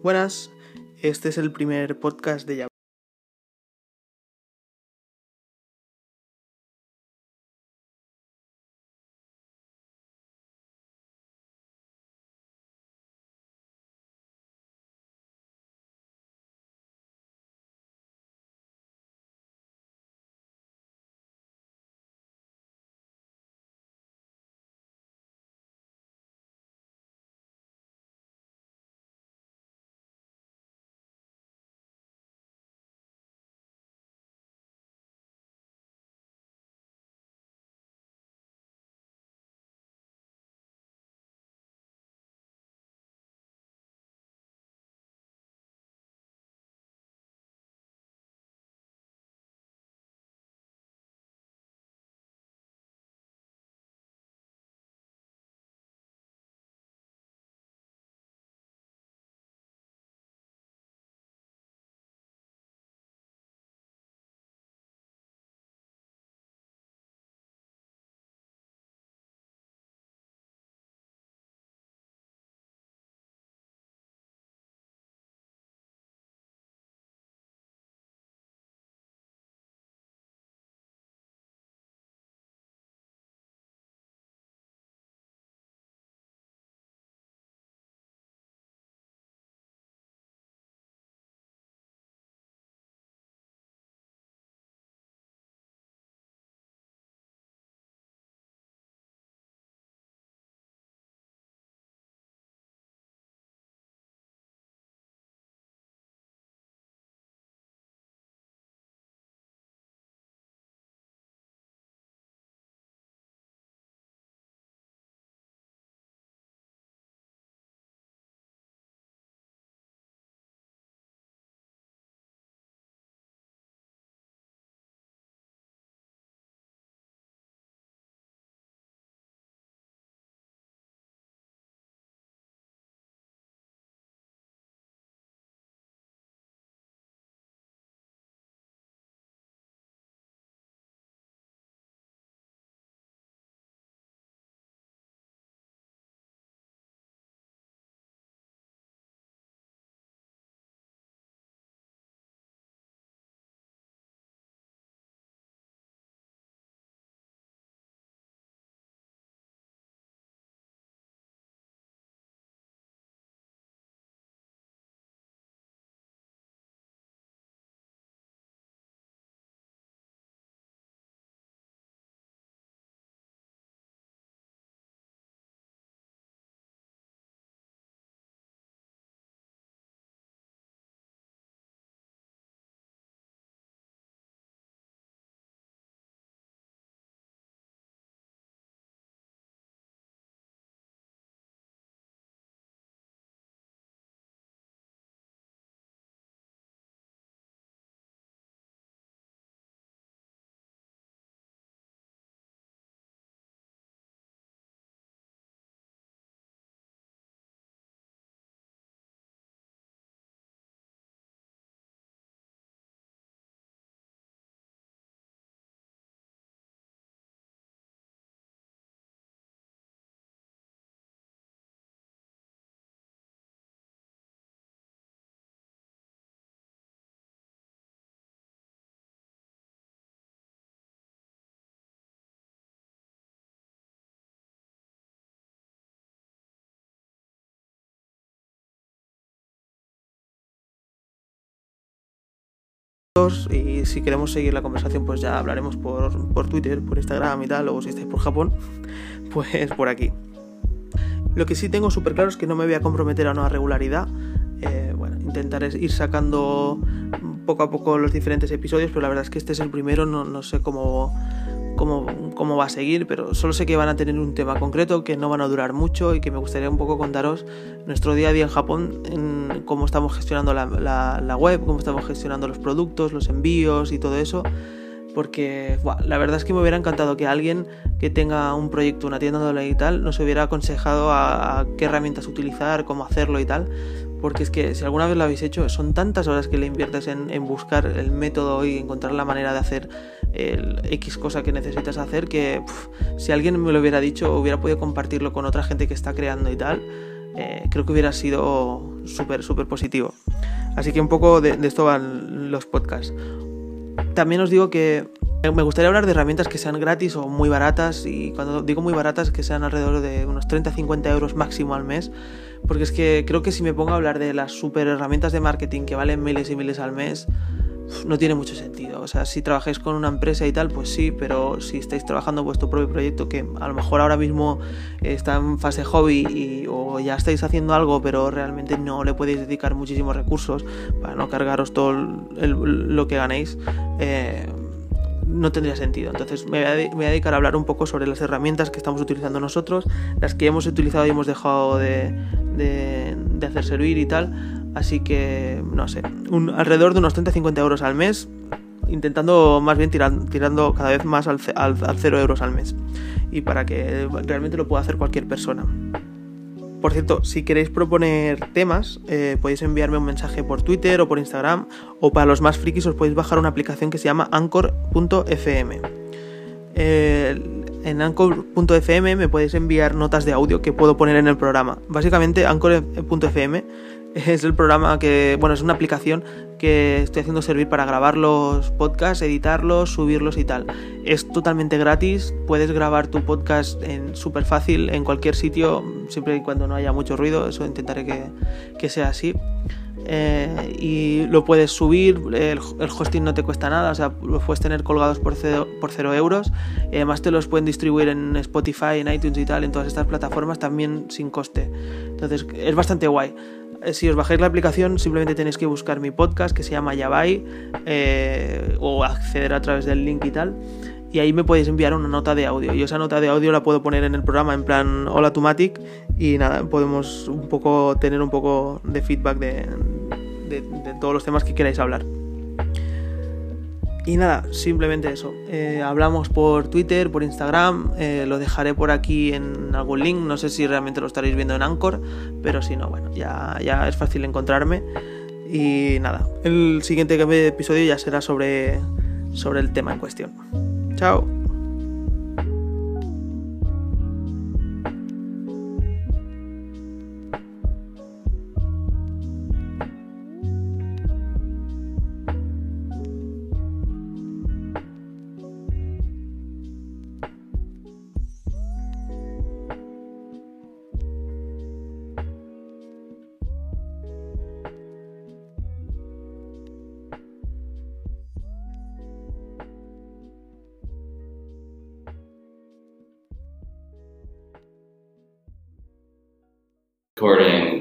Buenas, este es el primer podcast de. Y si queremos seguir la conversación pues ya hablaremos por, por, Twitter, por Instagram y tal, o si estáis por Japón, pues por aquí. Lo que sí tengo súper claro es que no me voy a comprometer a una regularidad. Eh, bueno, intentaré ir sacando poco a poco los diferentes episodios, pero la verdad es que este es el primero, no, no sé cómo cómo, va a seguir, pero solo sé que van a tener un tema concreto, que no van a durar mucho y que me gustaría un poco contaros nuestro día a día en Japón, en cómo estamos gestionando la, web, cómo estamos gestionando los productos, los envíos y todo eso porque la verdad es que me hubiera encantado que alguien que tenga un proyecto, una tienda online y tal, nos hubiera aconsejado a, qué herramientas utilizar, cómo hacerlo y tal, porque es que si alguna vez lo habéis hecho, son tantas horas que le inviertes en, buscar el método y encontrar la manera de hacer el X cosa que necesitas hacer que si alguien me lo hubiera dicho hubiera podido compartirlo con otra gente que está creando y tal eh, creo que hubiera sido súper, súper positivo. Así que un poco de, esto van los podcasts. También os digo que me gustaría hablar de herramientas que sean gratis o muy baratas y cuando digo muy baratas que sean alrededor de unos 30-50 euros máximo al mes porque es que creo que si me pongo a hablar de las super herramientas de marketing que valen miles y miles al mes no tiene mucho sentido. O sea, si trabajáis con una empresa y tal, pues sí, pero si estáis trabajando vuestro propio proyecto, que a lo mejor ahora mismo está en fase hobby y, o ya estáis haciendo algo, pero realmente no le podéis dedicar muchísimos recursos para no cargaros todo lo que ganéis, eh, no tendría sentido. Entonces me voy, a, dedicar a hablar un poco sobre las herramientas que estamos utilizando nosotros, las que hemos utilizado y hemos dejado de, de hacer servir y tal Así que, no sé, un, alrededor de unos 30-50 euros al mes, intentando más bien tirando cada vez más al, al, 0 euros al mes. Y para que realmente lo pueda hacer cualquier persona. Por cierto, si queréis proponer temas, eh, podéis enviarme un mensaje por Twitter o por Instagram, o para los más frikis os podéis bajar una aplicación que se llama anchor.fm. en anchor.fm me podéis enviar notas de audio que puedo poner en el programa. Básicamente, anchor.fm es el programa que, bueno, es una aplicación que estoy haciendo servir para grabar los podcasts, editarlos, subirlos y tal. Es totalmente gratis, puedes grabar tu podcast en súper fácil en cualquier sitio, siempre y cuando no haya mucho ruido, eso intentaré que, sea así. Eh, y lo puedes subir, el, hosting no te cuesta nada, o sea, los puedes tener colgados por cero, por cero euros, y además te los pueden distribuir en Spotify, en iTunes y tal, en todas estas plataformas también sin coste. Entonces es bastante guay. Eh, si os bajáis la aplicación, simplemente tenéis que buscar mi podcast que se llama Yabai eh, o acceder a través del link y tal. Y ahí me podéis enviar una nota de audio. Y esa nota de audio la puedo poner en el programa en plan Hola Tumatic. Y nada, podemos un poco tener un poco de feedback de todos los temas que queráis hablar. Y nada, simplemente eso. Eh, hablamos por Twitter, por Instagram, eh, lo dejaré por aquí en algún link. No sé si realmente lo estaréis viendo en Anchor, pero si no, bueno, ya, ya es fácil encontrarme. Y nada, el siguiente episodio ya será sobre, sobre el tema en cuestión. Chao. recording